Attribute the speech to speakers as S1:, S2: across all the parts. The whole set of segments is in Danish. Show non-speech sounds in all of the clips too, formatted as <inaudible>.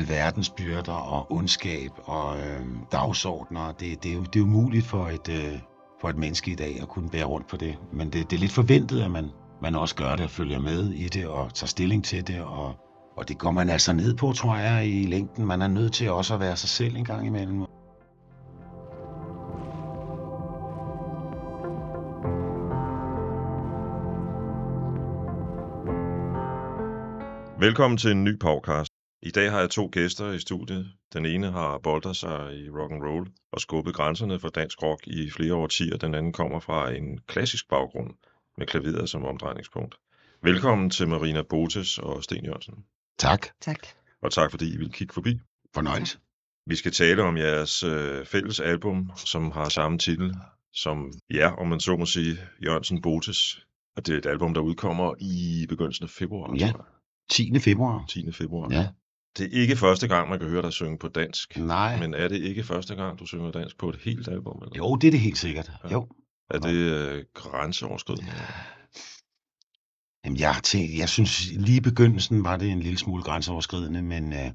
S1: alverdens byrder og ondskab og øh, dagsordner. Det, det, er jo, det er jo muligt for et, øh, for et menneske i dag at kunne bære rundt på det. Men det, det er lidt forventet, at man, man også gør det og følger med i det og tager stilling til det. Og, og det går man altså ned på, tror jeg, i længden. Man er nødt til også at være sig selv en gang imellem.
S2: Velkommen til en ny podcast. I dag har jeg to gæster i studiet. Den ene har boldet sig i rock and roll og skubbet grænserne for dansk rock i flere årtier. Den anden kommer fra en klassisk baggrund med klaveret som omdrejningspunkt. Velkommen til Marina Botes og Sten Jørgensen.
S1: Tak.
S3: Tak.
S2: Og tak fordi I vil kigge forbi.
S1: Fornøjelse.
S2: Vi skal tale om jeres øh, fælles album, som har samme titel som ja, om man så må sige, Jørgensen Botes. Og det er et album, der udkommer i begyndelsen af februar.
S1: Ja.
S2: tror jeg.
S1: 10. februar.
S2: 10. februar.
S1: Ja.
S2: Det er ikke første gang, man kan høre dig synge på dansk.
S1: Nej.
S2: Men er det ikke første gang, du synger dansk på et helt album? Eller?
S1: Jo, det er det helt sikkert.
S2: Ja.
S1: Jo.
S2: Er det øh, grænseoverskridende?
S1: Jamen, jeg, har tænkt, jeg synes, lige i begyndelsen var det en lille smule grænseoverskridende, men øh,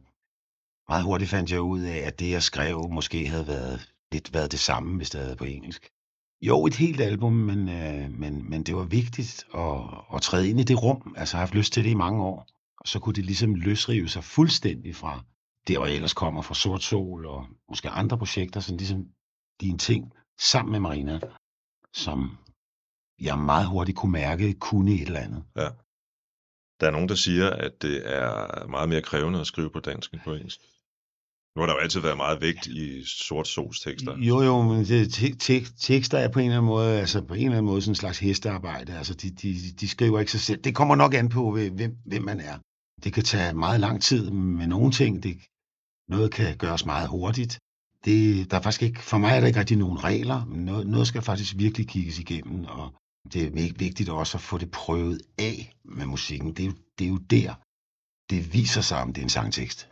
S1: meget hurtigt fandt jeg ud af, at det, jeg skrev, måske havde været lidt været det samme, hvis det havde været på engelsk. Jo, et helt album, men, øh, men, men det var vigtigt at, at træde ind i det rum. Altså, jeg har haft lyst til det i mange år. Og så kunne det ligesom løsrive sig fuldstændig fra der, hvor jeg ellers kommer fra Sort Sol og måske andre projekter, sådan ligesom dine ting sammen med Marina, som jeg meget hurtigt kunne mærke kunne et eller andet.
S2: Der er nogen, der siger, at det er meget mere krævende at skrive på dansk end på engelsk. Nu har der jo altid været meget vægt i sort sols tekster.
S1: Jo, jo, men det, te- te- tekster er på en eller anden måde, altså på en eller anden måde sådan en slags hestearbejde. Altså de, de, de skriver ikke sig selv. Det kommer nok an på, hvem, hvem man er. Det kan tage meget lang tid med nogle ting. Det, noget kan gøres meget hurtigt. Det, der er faktisk ikke, for mig er der ikke rigtig nogen regler. men Noget, noget skal faktisk virkelig kigges igennem, og det er vig- vigtigt også at få det prøvet af med musikken. Det er, jo, det er jo der, det viser sig, om det er en sangtekst.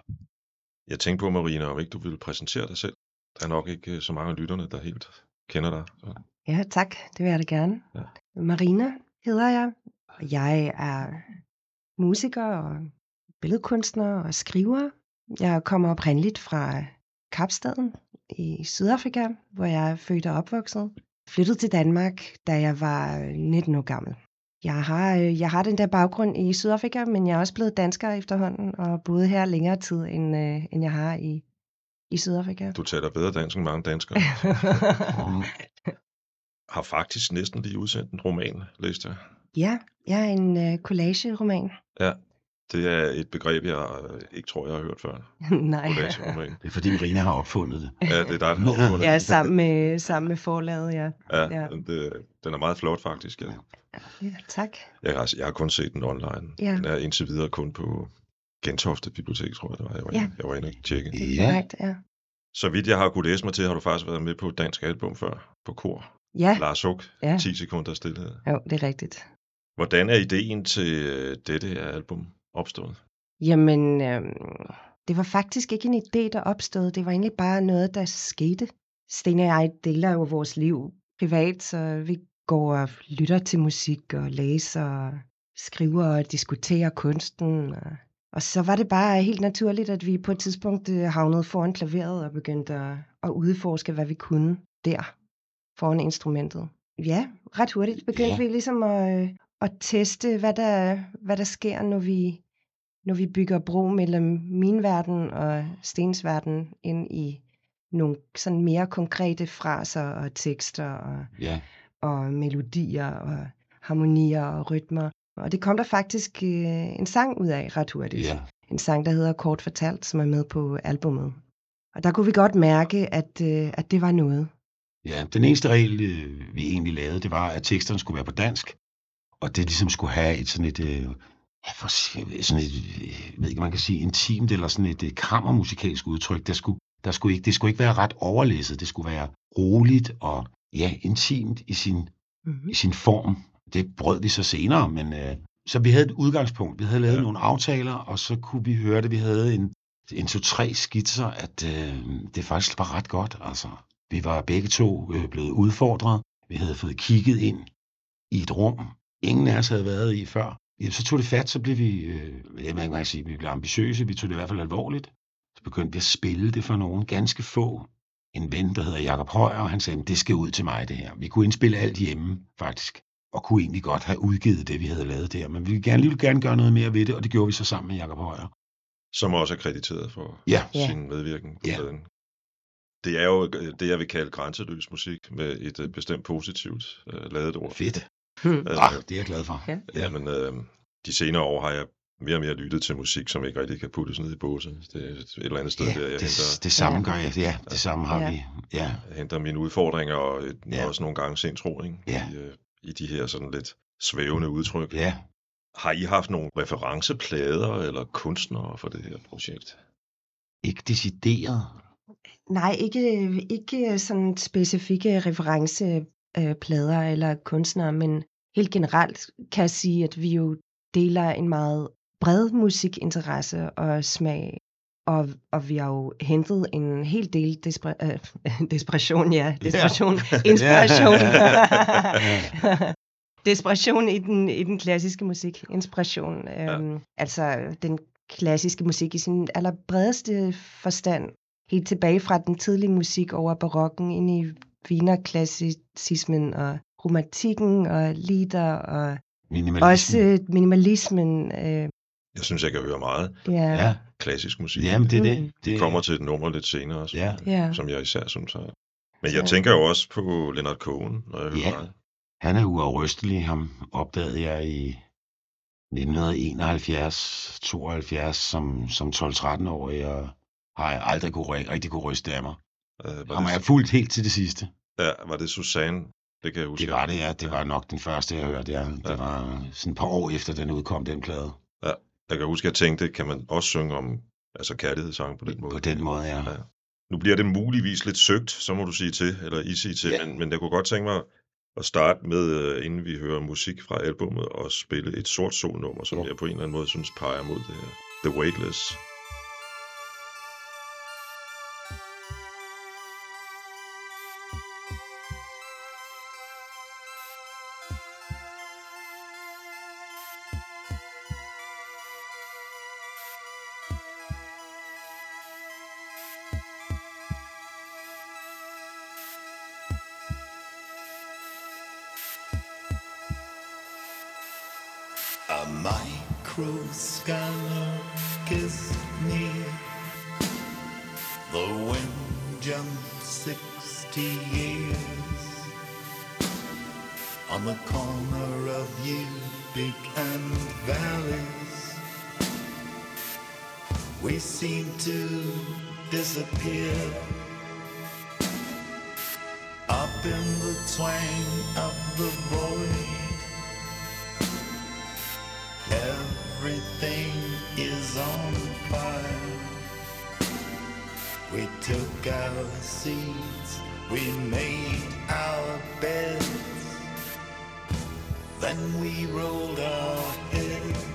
S2: Jeg tænkte på, Marina, om ikke du ville præsentere dig selv. Der er nok ikke øh, så mange af lytterne, der helt kender dig. Så.
S3: Ja, tak. Det vil jeg da gerne.
S2: Ja.
S3: Marina hedder jeg. og Jeg er musiker og billedkunstner og skriver. Jeg kommer oprindeligt fra Kapstaden i Sydafrika, hvor jeg er født og opvokset. Flyttede til Danmark, da jeg var 19 år gammel. Jeg har, øh, jeg har den der baggrund i Sydafrika, men jeg er også blevet dansker efterhånden og boet her længere tid, end, øh, end jeg har i, i Sydafrika.
S2: Du taler bedre dansk end mange danskere. <laughs> har faktisk næsten lige udsendt en roman, læste jeg.
S3: Ja, jeg er en øh, collage-roman.
S2: Ja, det er et begreb, jeg øh, ikke tror, jeg har hørt før. <laughs>
S3: Nej.
S1: Det er fordi Marina har opfundet det.
S2: Ja, det er dig, der har opfundet det.
S3: Ja, sammen med, sammen med forlaget, ja.
S2: Ja,
S3: Ja.
S2: Den, det, den er meget flot faktisk. Ja.
S3: ja tak.
S2: Jeg, har, jeg har kun set den online.
S3: Ja.
S2: Den er indtil videre kun på Gentofte Bibliotek, tror jeg det var. Jeg var,
S3: Ja.
S2: inde, jeg var inde og tjekke.
S3: Det
S1: Ja.
S3: ja.
S2: Så vidt jeg har kunnet læse mig til, har du faktisk været med på et dansk album før, på kor.
S3: Ja,
S2: Lars Hug,
S3: Ja.
S2: 10 sekunder stillhed.
S3: jo, det er rigtigt.
S2: Hvordan er ideen til øh, dette album opstået?
S3: Jamen, øhm, det var faktisk ikke en idé, der opstod. Det var egentlig bare noget, der skete. Sten og jeg deler jo vores liv privat, så vi går og lytter til musik og læser og skriver og diskuterer kunsten. Og, og så var det bare helt naturligt, at vi på et tidspunkt øh, havnede foran klaveret og begyndte at, at udforske, hvad vi kunne der foran instrumentet. Ja, ret hurtigt begyndte
S1: Ja.
S3: vi ligesom at, øh, at teste, hvad der, hvad der sker, når vi, når vi bygger bro mellem min verden og Stens verden ind i nogle sådan mere konkrete fraser og tekster og,
S1: Ja.
S3: og melodier og harmonier og rytmer. Og det kom der faktisk øh, en sang ud af ret hurtigt.
S1: Ja.
S3: En sang, der hedder Kort Fortalt, som er med på albummet. Og der kunne vi godt mærke, at, øh, at det var noget.
S1: Ja, den eneste regel, øh, vi egentlig lavede, det var, at teksterne skulle være på dansk, og det ligesom skulle have et sådan et, øh, for, sådan et, øh, jeg ved ikke, man kan sige, intimt, eller sådan et øh, kammermusikalsk udtryk. Der skulle, der skulle ikke, det skulle ikke være ret overlæsset, det skulle være roligt og ja, intimt i sin,
S3: Mm-hmm.
S1: i sin form. Det brød vi så senere, men øh, så vi havde et udgangspunkt. Vi havde lavet
S2: ja.
S1: nogle aftaler, og så kunne vi høre det. Vi havde en, en to-tre skitser, at øh, det faktisk var ret godt. Altså, vi var begge to øh, blevet udfordret. Vi havde fået kigget ind i et rum, ingen af os havde været i før. Ja, så tog det fat, så blev vi, øh, man kan sige, vi blev ambitiøse, vi tog det i hvert fald alvorligt. Så begyndte vi at spille det for nogen ganske få. En ven, der hedder Jakob Højer, og han sagde, det skal ud til mig det her. Vi kunne indspille alt hjemme, faktisk. Og kunne egentlig godt have udgivet det, vi havde lavet der. Men vi ville gerne, lige gerne gøre noget mere ved det, og det gjorde vi så sammen med Jakob Højer.
S2: Som også er krediteret for
S1: Ja.
S3: Ja.
S2: sin medvirken på
S1: Ja.
S2: pladen. Det er jo øh, det, jeg vil kalde grænseløs musik, med et øh, bestemt positivt øh, lavet ord.
S1: Fedt.
S3: Hmm. <laughs>
S2: Øh,
S1: Ah, det er jeg glad for.
S3: Ja.
S2: Ja, men øh, de senere år har jeg mere og mere lyttet til musik, som ikke rigtig kan puttes ned i båse. Det er et eller andet sted,
S1: Ja,
S2: der jeg
S1: det,
S2: henter,
S1: det samme gør jeg. Ja, det samme har
S3: Ja.
S1: vi. Ja,
S2: jeg henter mine udfordringer og et,
S1: Ja.
S2: også nogle gange sindsro ikke?
S1: Ja.
S2: I, øh, i de her sådan lidt svævende udtryk.
S1: ja.
S2: Har I haft nogle referenceplader eller kunstnere for det her projekt?
S1: Ikke decideret.
S3: Nej, ikke, ikke sådan specifikke referenceplader eller kunstnere, men helt generelt kan jeg sige, at vi jo deler en meget bred musikinteresse og smag, og, og vi har jo hentet en hel del despre- øh, <laughs> desperation, ja, desperation, <laughs> inspiration. <laughs> desperation i den, i den klassiske musik. Inspiration. Øhm, Altså den klassiske musik i sin allerbredeste forstand. Helt tilbage fra den tidlige musik over barokken ind i Wienerklassicismen og romantikken og lieder og
S1: Minimalisme.
S3: også minimalismen. Øh,
S2: Jeg synes, jeg kan høre meget
S3: ja.
S1: Ja,
S2: klassisk musik.
S1: jamen det er
S3: Mm.
S1: det.
S2: Vi
S1: det
S2: kommer til et nummer lidt senere, også,
S1: Ja.
S3: ja.
S2: som jeg især synes er. Men jeg tænker jo også på Leonard Cohen, når jeg hører
S1: Ja. Han er uafrystelig. Ham opdagede jeg i 1971, 72 som, som 12-13-årig, og har jeg aldrig kunne, rigtig kunne ryste af mig.
S2: Øh, var,
S1: Ham har jeg fulgt helt til det sidste.
S2: ja, var det Susanne? Det kan jeg huske.
S1: Det var det, ja. Det var nok den første, jeg hørte. Ja.
S2: Ja.
S1: Det var sådan et par år efter, den udkom, den plade.
S2: Jeg kan huske, at jeg tænkte, kan man også synge om altså kærlighedssange på den måde?
S1: På den måde, ja.
S2: Ja. Nu bliver det muligvis lidt søgt, så må du sige til, eller I sige til,
S1: Ja.
S2: men, men jeg kunne godt tænke mig at starte med, øh, inden vi hører musik fra albummet, og spille et sort solnummer, som
S1: Ja.
S2: jeg på en eller anden måde synes peger mod det her. The Weightless.
S4: Everything is on fire. We took our seats, we made our beds, then we rolled our heads.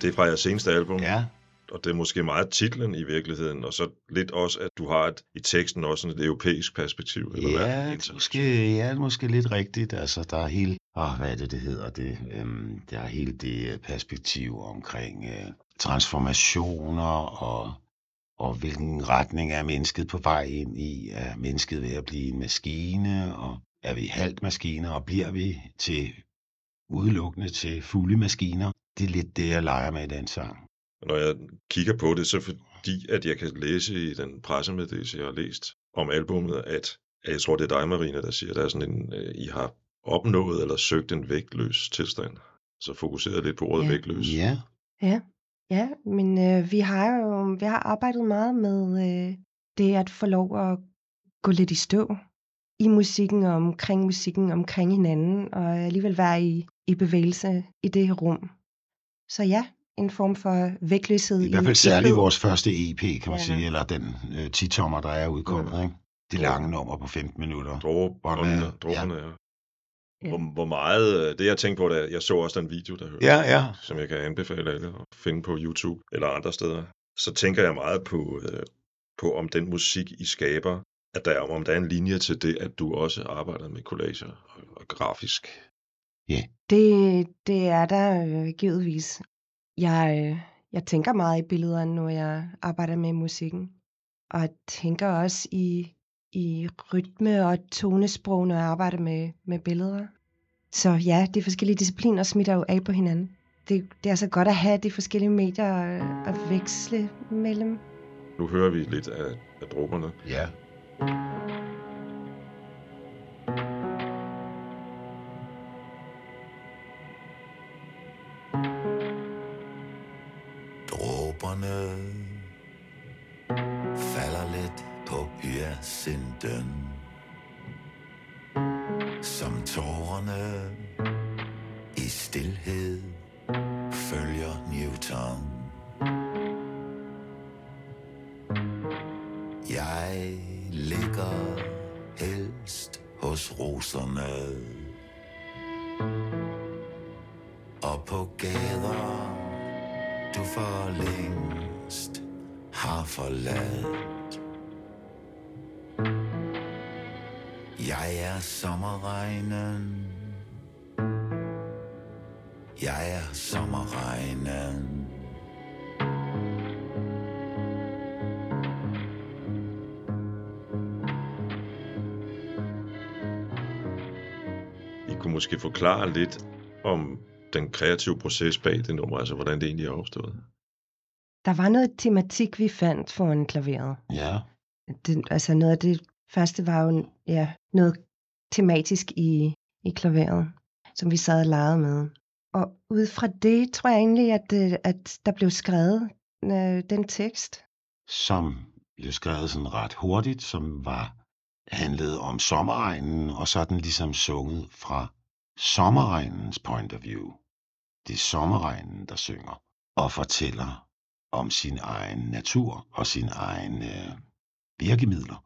S2: Det er fra jeres seneste album,
S1: Ja,
S2: og det er måske meget titlen i virkeligheden, og så lidt også, at du har et, i teksten også et europæisk perspektiv. Eller hvad?
S1: ja, det er
S2: Internationalt.
S1: måske, ja, det måske lidt rigtigt. Altså, der er hele, åh, hvad er det, det hedder det? Øhm, der er hele det øh, perspektiv omkring øh, transformationer og, og hvilken retning er mennesket på vej ind i. Er mennesket ved at blive en maskine, og er vi halvt maskiner, og bliver vi til udelukkende til fulde maskiner? Det er lidt det, jeg leger med i den sang.
S2: Når jeg kigger på det, så fordi, at jeg kan læse i den pressemeddelelse, jeg har læst om albummet, at, at jeg tror, det er dig, Marina, der siger, at der er sådan en, øh, I har opnået eller søgt en vægtløs tilstand. Så fokuseret lidt på ordet
S3: Ja.
S2: vægtløs.
S1: Ja,
S3: Ja, men øh, vi har jo vi har arbejdet meget med øh, det at få lov at gå lidt i stå i musikken og omkring musikken, omkring hinanden, og alligevel være i, i bevægelse i det her rum. Så ja, en form for vægtløshed.
S1: i hvert fald særligt vores første EP, kan man
S3: Ja.
S1: sige, eller den øh, 10-tommer, der er udkommet. Ikke? Det lange nummer på 15 minutter.
S2: Dråberne,
S1: Ja.
S2: dråberne, ja.
S3: Ja.
S2: Hvor, hvor meget, øh, det jeg tænkte på, da jeg så også den video, der hørte,
S1: Ja, ja.
S2: som jeg kan anbefale alle at finde på YouTube eller andre steder, så tænker jeg meget på, øh, på om den musik, I skaber, at der, er- om der er en linje til det, at du også arbejder med collager og, og grafisk.
S3: Det, det er der øh, givetvis. Jeg, øh, jeg tænker meget i billeder, når jeg arbejder med musikken. Og jeg tænker også i, i rytme og tonesprog, når jeg arbejder med, med billeder. Så ja, de forskellige discipliner smitter jo af på hinanden. Det, det er så godt at have de forskellige medier at, at veksle mellem.
S2: Nu hører vi lidt af, af dråberne.
S1: Ja.
S2: Måske forklare lidt om den kreative proces bag det nummer, altså hvordan det egentlig er opstået.
S3: Der var noget tematik, vi fandt foran klaveret.
S1: Ja.
S3: det, altså noget af det første var jo ja, noget tematisk i, i klaveret, som vi sad og legede med. Og ud fra det tror jeg egentlig, at, øh, at der blev skrevet øh, den tekst.
S1: Som blev skrevet sådan ret hurtigt, som var handlede om sommerregnen, og så er den ligesom sunget fra sommerregnens point of view. Det er sommerregnen, der synger og fortæller om sin egen natur og sin egen øh, virkemidler.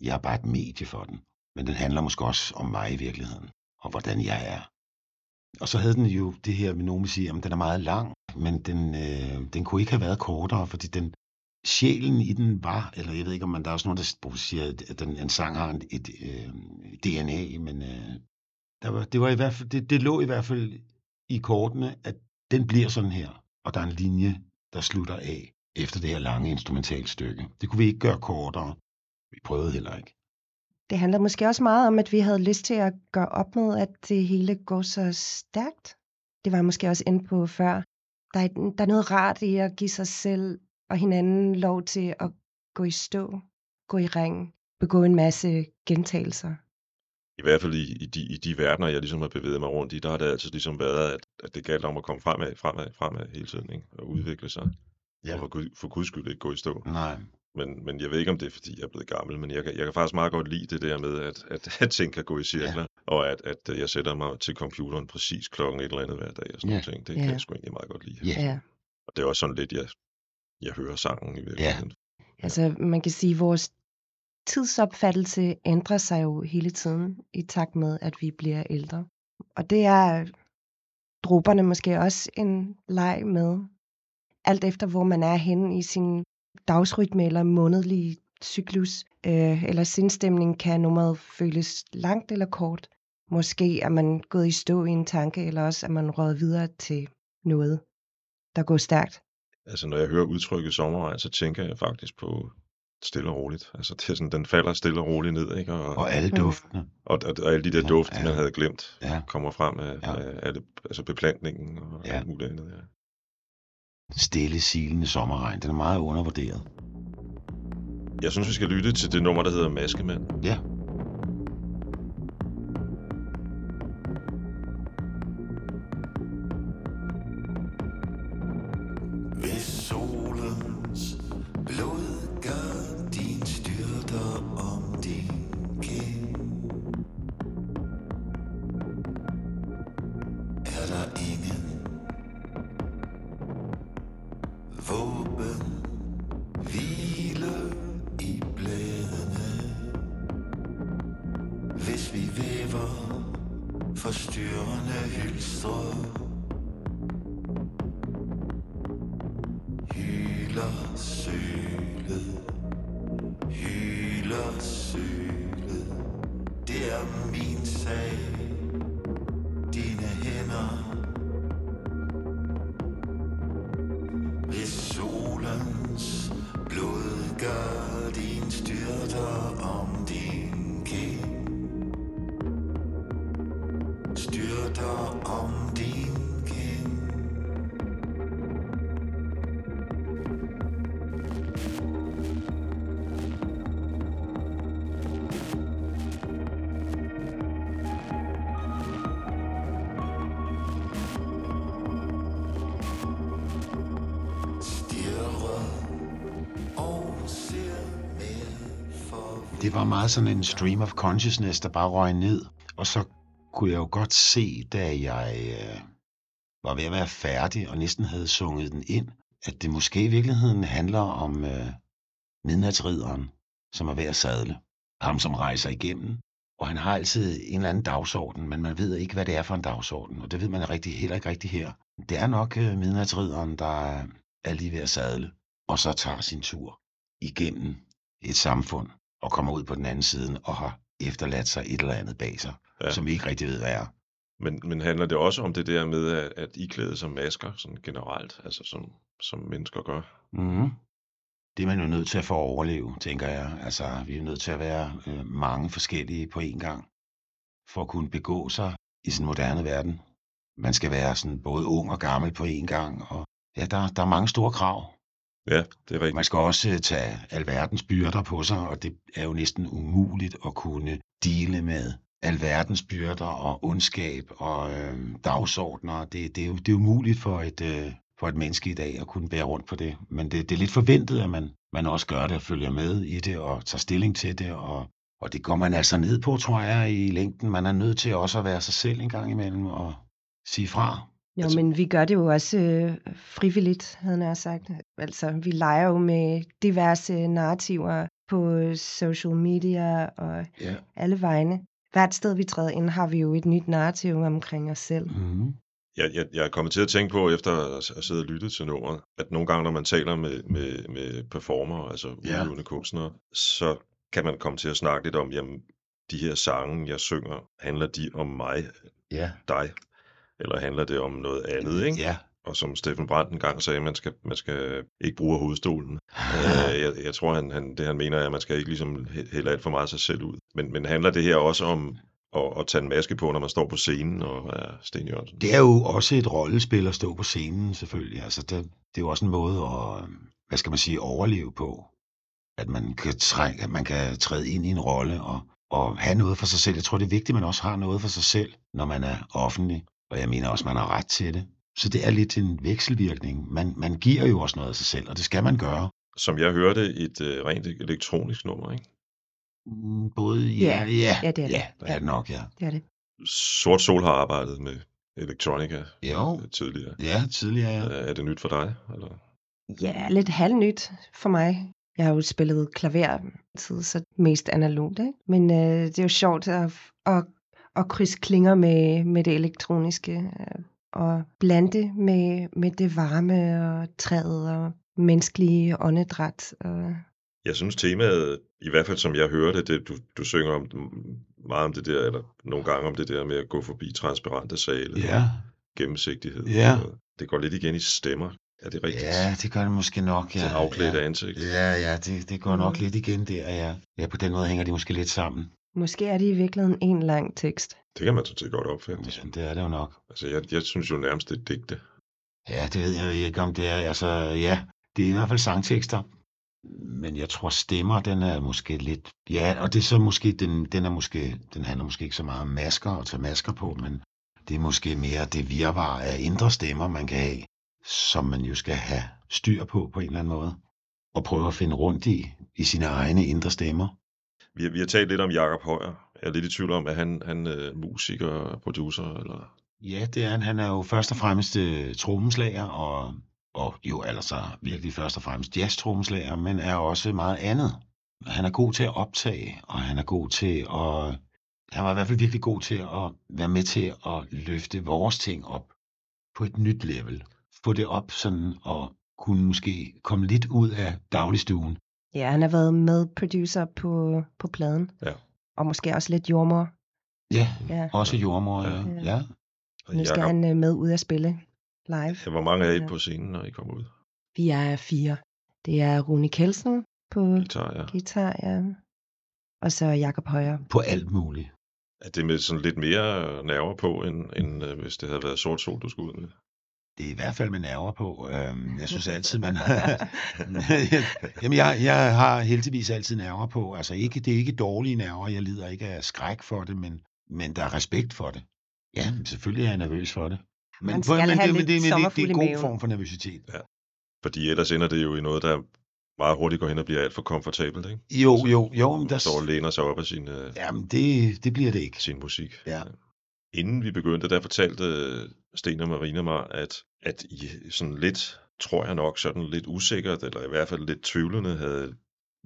S1: Jeg er bare et medie for den, men den handler måske også om mig i virkeligheden, og hvordan jeg er. Og så havde den jo det her, med nogen siger, sige, at den er meget lang, men den, øh, den kunne ikke have været kortere, fordi den, sjælen i den var, eller jeg ved ikke, om man der er også nogen, der siger, at den, en sang har en, et øh, DNA, men øh, der var, det var i hvert fald, det, det lå i hvert fald i kortene, at den bliver sådan her, og der er en linje, der slutter af efter det her lange instrumentalstykke. Det kunne vi ikke gøre kortere. Vi prøvede heller ikke.
S3: Det handler måske også meget om, at vi havde lyst til at gøre op med, at det hele går så stærkt. Det var jeg måske også inde på før. Der er, der er noget rart i at give sig selv og hinanden lov til at gå i stå, gå i ring, begå en masse gentagelser.
S2: I hvert fald i, i, de, i de verdener, jeg ligesom har bevæget mig rundt i, der har det altid ligesom været, at, at det galt om at komme fremad, fremad, fremad hele tiden, ikke? og udvikle sig.
S1: Ja.
S2: Og for, gud, for guds skyld ikke gå i stå.
S1: Nej.
S2: Men, men jeg ved ikke, om det er, fordi jeg er blevet gammel, men jeg, kan- jeg kan faktisk meget godt lide det der med, at, at, <laughs> at ting kan gå i cirkler, ja. og at, at jeg sætter mig til computeren præcis klokken et eller andet hver dag og sådan
S1: Ja.
S2: ja. ting. Det
S3: Ja.
S2: kan jeg sgu egentlig meget godt lide.
S1: Ja.
S3: Ja.
S2: Og det er også sådan lidt, jeg, jeg hører sangen i virkeligheden.
S3: Altså, man kan sige, at vores tidsopfattelse ændrer sig jo hele tiden i takt med, at vi bliver ældre. Og det er dråberne måske også en leg med. Alt efter, hvor man er henne i sin dagsrytme eller månedlige cyklus øh, eller sindstemning, kan nummeret føles langt eller kort. Måske er man gået i stå i en tanke, eller også er man røget videre til noget, der går stærkt.
S2: Altså, når jeg hører udtrykket sommerregn, så tænker jeg faktisk på stille og roligt. Altså, det er sådan, den falder stille og roligt ned, ikke? Og,
S1: Og alle
S3: Mm.
S1: duftene.
S2: og, og, og alle de der
S1: Ja,
S2: dufte,
S1: ja.
S2: man havde glemt,
S1: Ja.
S2: kommer frem af,
S1: Ja.
S2: af, af det, altså beplantningen og
S1: Ja.
S2: alt muligt andet. Ja.
S1: Stille, silende sommerregn. Den er meget undervurderet.
S2: Jeg synes, vi skal lytte til det nummer, der hedder Maskemand.
S1: Ja.
S4: Hvis vi væver forstyrrende hylstre hyler
S1: søger meget sådan en stream of consciousness, der bare røg ned. Og så kunne jeg jo godt se, da jeg øh, var ved at være færdig og næsten havde sunget den ind, at det måske i virkeligheden handler om øh, midnatsrideren, som er ved at sadle. Ham, som rejser igennem. Og han har altid en eller anden dagsorden, men man ved ikke, hvad det er for en dagsorden. Og det ved man rigtig, heller ikke rigtig her. Det er nok øh, midnatsrideren, der er lige ved at sadle, og så tager sin tur igennem et samfund og kommer ud på den anden side og har efterladt sig et eller andet bag sig,
S2: Ja.
S1: som vi ikke rigtig ved, hvad er.
S2: Men, men handler det også om det der med at, at iklæde sig masker sådan generelt, altså som, som mennesker gør?
S1: Mm-hmm. Det er man jo nødt til at få at overleve, tænker jeg. Altså, vi er nødt til at være øh, mange forskellige på én gang, for at kunne begå sig i sådan en moderne verden. Man skal være sådan både ung og gammel på én gang, og ja, der, der er mange store krav.
S2: Ja, det er rigtigt.
S1: Man skal også øh, tage alverdens byrder på sig, og det er jo næsten umuligt at kunne dele med alverdens byrder og ondskab og øh, dagsordner. Det, det, er jo, det er umuligt for et, øh, for et menneske i dag at kunne bære rundt på det. Men det, det er lidt forventet, at man, man også gør det og følger med i det og tager stilling til det. Og, og det går man altså ned på, tror jeg, i længden. Man er nødt til også at være sig selv en gang imellem og sige fra.
S3: Jo,
S1: Altså-
S3: men vi gør det jo også øh, frivilligt, havde jeg sagt. Altså, vi leger jo med diverse narrativer på øh, social media og
S1: Ja.
S3: alle vegne. Hvert sted, vi træder ind, har vi jo et nyt narrativ omkring os selv.
S1: Mm-hmm.
S2: Jeg, jeg, jeg er kommet til at tænke på, efter at, at sidde og lytte til nummeret, at nogle gange, når man taler med, med, med performer, altså
S1: Ja.
S2: udøvende kunstnere, så kan man komme til at snakke lidt om, jamen, de her sange, jeg synger, handler de om mig,
S1: Ja.
S2: dig, eller handler det om noget andet, ikke?
S1: Ja.
S2: Og som Steffen Brandt engang sagde, man skal, man skal ikke bruge hovedstolen. <laughs> Øh, jeg, jeg tror, han, han, det han mener er, at man skal ikke ligesom hæ- hælde alt for meget af sig selv ud. Men, men handler det her også om at, at tage en maske på, når man står på scenen og er Sten Jørgensen?
S1: Det er jo også et rollespil at stå på scenen, selvfølgelig. Altså, det, det er jo også en måde at, øh, hvad skal man sige, overleve på. At man kan, trænge, at man kan træde ind i en rolle og, og have noget for sig selv. Jeg tror, det er vigtigt, at man også har noget for sig selv, når man er offentlig. Og jeg mener også, man har ret til det. Så det er lidt en vekselvirkning. Man, man giver jo også noget af sig selv, og det skal man gøre.
S2: Som jeg hørte, et øh, rent elektronisk nummer, ikke?
S1: Mm, Både ja,
S3: Ja.
S1: ja,
S3: Ja, det er det.
S1: ja, det er det nok, ja.
S3: Det er det.
S2: Sort Sol har arbejdet med elektronika
S1: Jo,
S2: øh, tidligere.
S1: ja, tidligere, ja.
S2: Er det nyt for dig? Eller?
S3: Ja, lidt halvnyt for mig. Jeg har jo spillet klaver tid, så mest analogt, ikke? Men øh, det er jo sjovt at, at, at krydse klinger med, med det elektroniske, øh, og blande det med, med det varme og træet og menneskelige åndedræt. Og,
S2: Jeg synes temaet, i hvert fald som jeg hørte det, du, du synger om meget om det der, eller nogle gange om det der med at gå forbi transparente sale,
S1: Ja,
S2: gennemsigtighed.
S1: Ja.
S2: og. Det går lidt igen i stemmer. Er det rigtigt?
S1: ja, det gør det måske nok, ja.
S2: Til afklædte
S1: ja.
S2: ansigt.
S1: Ja, ja, det, det går nok
S3: Mm.
S1: lidt igen der, ja. Ja, på den måde hænger de måske lidt sammen.
S3: Måske er det i virkeligheden en lang tekst.
S2: Det kan man sådan set godt opfatte.
S1: Ja,
S2: som.
S1: det er det jo nok.
S2: Altså, jeg, jeg synes jo nærmest, det er digte.
S1: Ja, det ved jeg ikke, om det er. Altså, ja, det er i hvert fald sangtekster. Men jeg tror, stemmer, den er måske lidt... Ja, og det er så måske, den, den er måske, den handler måske ikke så meget om masker og tage masker på, men det er måske mere det virvar af indre stemmer, man kan have, som man jo skal have styr på på en eller anden måde. Og prøve at finde rundt i, i sine egne indre stemmer.
S2: Vi, har- vi har talt lidt om Jakob Højer. Jeg er lidt i tvivl om, at han, han er musiker og producer, eller...
S1: Ja, det er han. Han er jo først og fremmest øh, trommeslager, og, og jo altså virkelig først og fremmest jazz-trommeslager, men er også meget andet. Han er god til at optage, og han er god til at... Han var i hvert fald virkelig god til at være med til at løfte vores ting op på et nyt level. Få det op sådan, og kunne måske komme lidt ud af dagligstuen.
S3: Ja, han har været med producer på, på pladen.
S2: Ja.
S3: Og måske også lidt jordmor.
S1: Ja,
S3: Ja.
S1: også jordmor, ja.
S3: Ja.
S1: ja.
S3: Nu skal
S2: Jakob,
S3: han øh, med ud at spille live.
S2: hvor mange er I
S3: Ja.
S2: på scenen, når I kommer ud?
S3: Vi er fire. Det er Rune Kelsen på
S2: Guitar, ja.
S3: guitar, ja. Og så Jakob Højer.
S1: På alt muligt.
S2: Er det med sådan lidt mere nerver på, end, end øh, hvis det havde været sort sol, du skulle ud med?
S1: Det er i hvert fald med nerver på. Øhm, jeg synes <laughs> altid, man... <laughs> Jamen, jeg, jeg har heldigvis altid nerver på. Altså, ikke, det er ikke dårlige nerver. Jeg lider ikke af skræk for det, men, men der er respekt for det. Ja, selvfølgelig er jeg nervøs for det. Men,
S3: Man skal
S1: men,
S3: have
S1: det, men, det, men det, det er en god
S3: maven.
S1: form for nervøsitet.
S2: Fordi ellers ender det jo i noget, der meget hurtigt går hen og bliver alt for komfortabelt, ikke?
S1: Jo, jo, jo, men
S2: Der og læner sig op af sin, øh,
S1: Jamen, det, det bliver det ikke.
S2: sin musik.
S1: Ja.
S2: Inden vi begyndte, der fortalte øh, Sten og Marina mig, at, at I sådan lidt, tror jeg nok, sådan lidt usikkert, eller i hvert fald lidt tvivlende, havde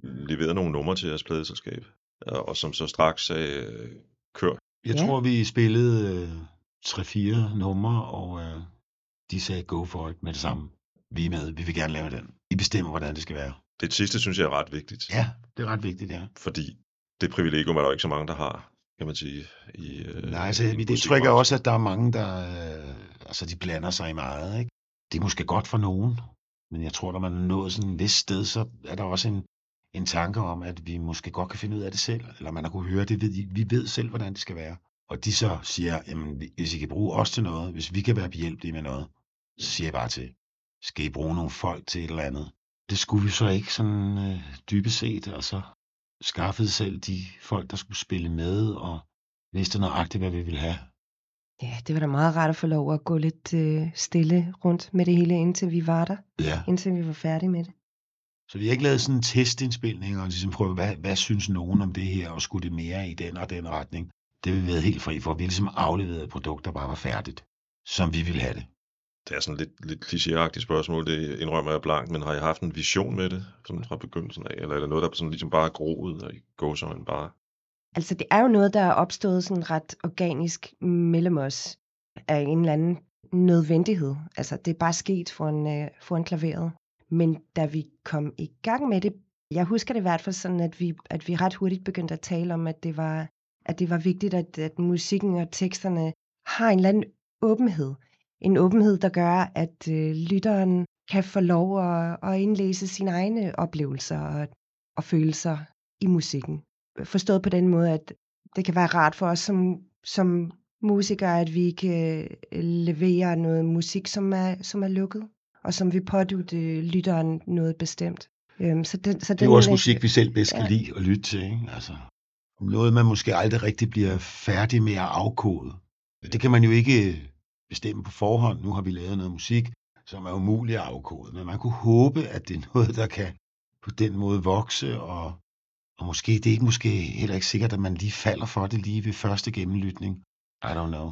S2: leveret nogle numre til jeres pladeselskab, og som så straks sagde, øh, kør.
S1: Jeg
S3: Ja.
S1: tror, vi spillede øh, tre-fire numre, og øh, de sagde go for it med det samme. Vi er med, vi vil gerne lave den. I bestemmer, hvordan det skal være.
S2: Det sidste synes jeg er ret vigtigt,
S1: Ja, det er ret vigtigt, ja.
S2: fordi det privilegium er der jo ikke så mange, der har, kan man sige. I, øh,
S1: Nej, altså,
S2: i
S1: mit indtryk er også, at der er mange, der øh, altså, de blander sig i meget. Ikke? Det er måske godt for nogen, men jeg tror, når man er nået sådan et vist sted, så er der også en, en tanke om, at vi måske godt kan finde ud af det selv, eller man har kunne høre det, ved, vi ved selv, hvordan det skal være. Og de så siger, jamen, hvis I kan bruge os til noget, hvis vi kan være behjælpelige med noget, så siger jeg bare til, skal I bruge nogle folk til et eller andet? Det skulle vi så ikke sådan øh, dybest set, og så skaffede selv de folk, der skulle spille med, og vidste nøjagtigt, hvad vi ville have.
S3: Ja, det var da meget rart at få lov at gå lidt øh, stille rundt med det hele, indtil vi var der.
S1: Ja.
S3: Indtil vi var færdige med det.
S1: Så vi har ikke lavet sådan en testindspilning, og ligesom prøve, hvad, hvad synes nogen om det her, og skulle det mere i den og den retning. Det har vi været helt fri for. Vi har ligesom afleveret et produkt, der bare var færdigt, som vi ville have det.
S2: Det er sådan lidt, lidt klichéagtigt spørgsmål, det indrømmer jeg blankt, men har I haft en vision med det, sådan fra begyndelsen af, eller er det noget, der sådan ligesom bare er groet, og I går bare?
S3: Altså, det er jo noget, der er opstået sådan ret organisk mellem os af en eller anden nødvendighed. Altså, det er bare sket foran, øh, foran klaveret. Men da vi kom i gang med det, jeg husker det i hvert fald sådan, at vi, at vi ret hurtigt begyndte at tale om, at det var, at det var vigtigt, at, at musikken og teksterne har en eller anden åbenhed. En åbenhed, der gør, at øh, lytteren kan få lov at, at indlæse sine egne oplevelser og, og følelser i musikken forstået på den måde, at det kan være rart for os som, som musikere, at vi kan øh, levere noget musik, som er, som er lukket, og som vi pådutte lytteren noget bestemt. Øhm, så den, så
S1: Det er
S3: den,
S1: jo også musik, vi selv bedst kan
S3: ja.
S1: lide at lytte til. Ikke? Altså, noget, man måske aldrig rigtig bliver færdig med at afkode. Det kan man jo ikke bestemme på forhånd. Nu har vi lavet noget musik, som er umuligt at afkode. Men man kunne håbe, at det er noget, der kan på den måde vokse, og, og måske det er ikke måske heller ikke sikkert, at man lige falder for det lige ved første gennemlytning. I don't know.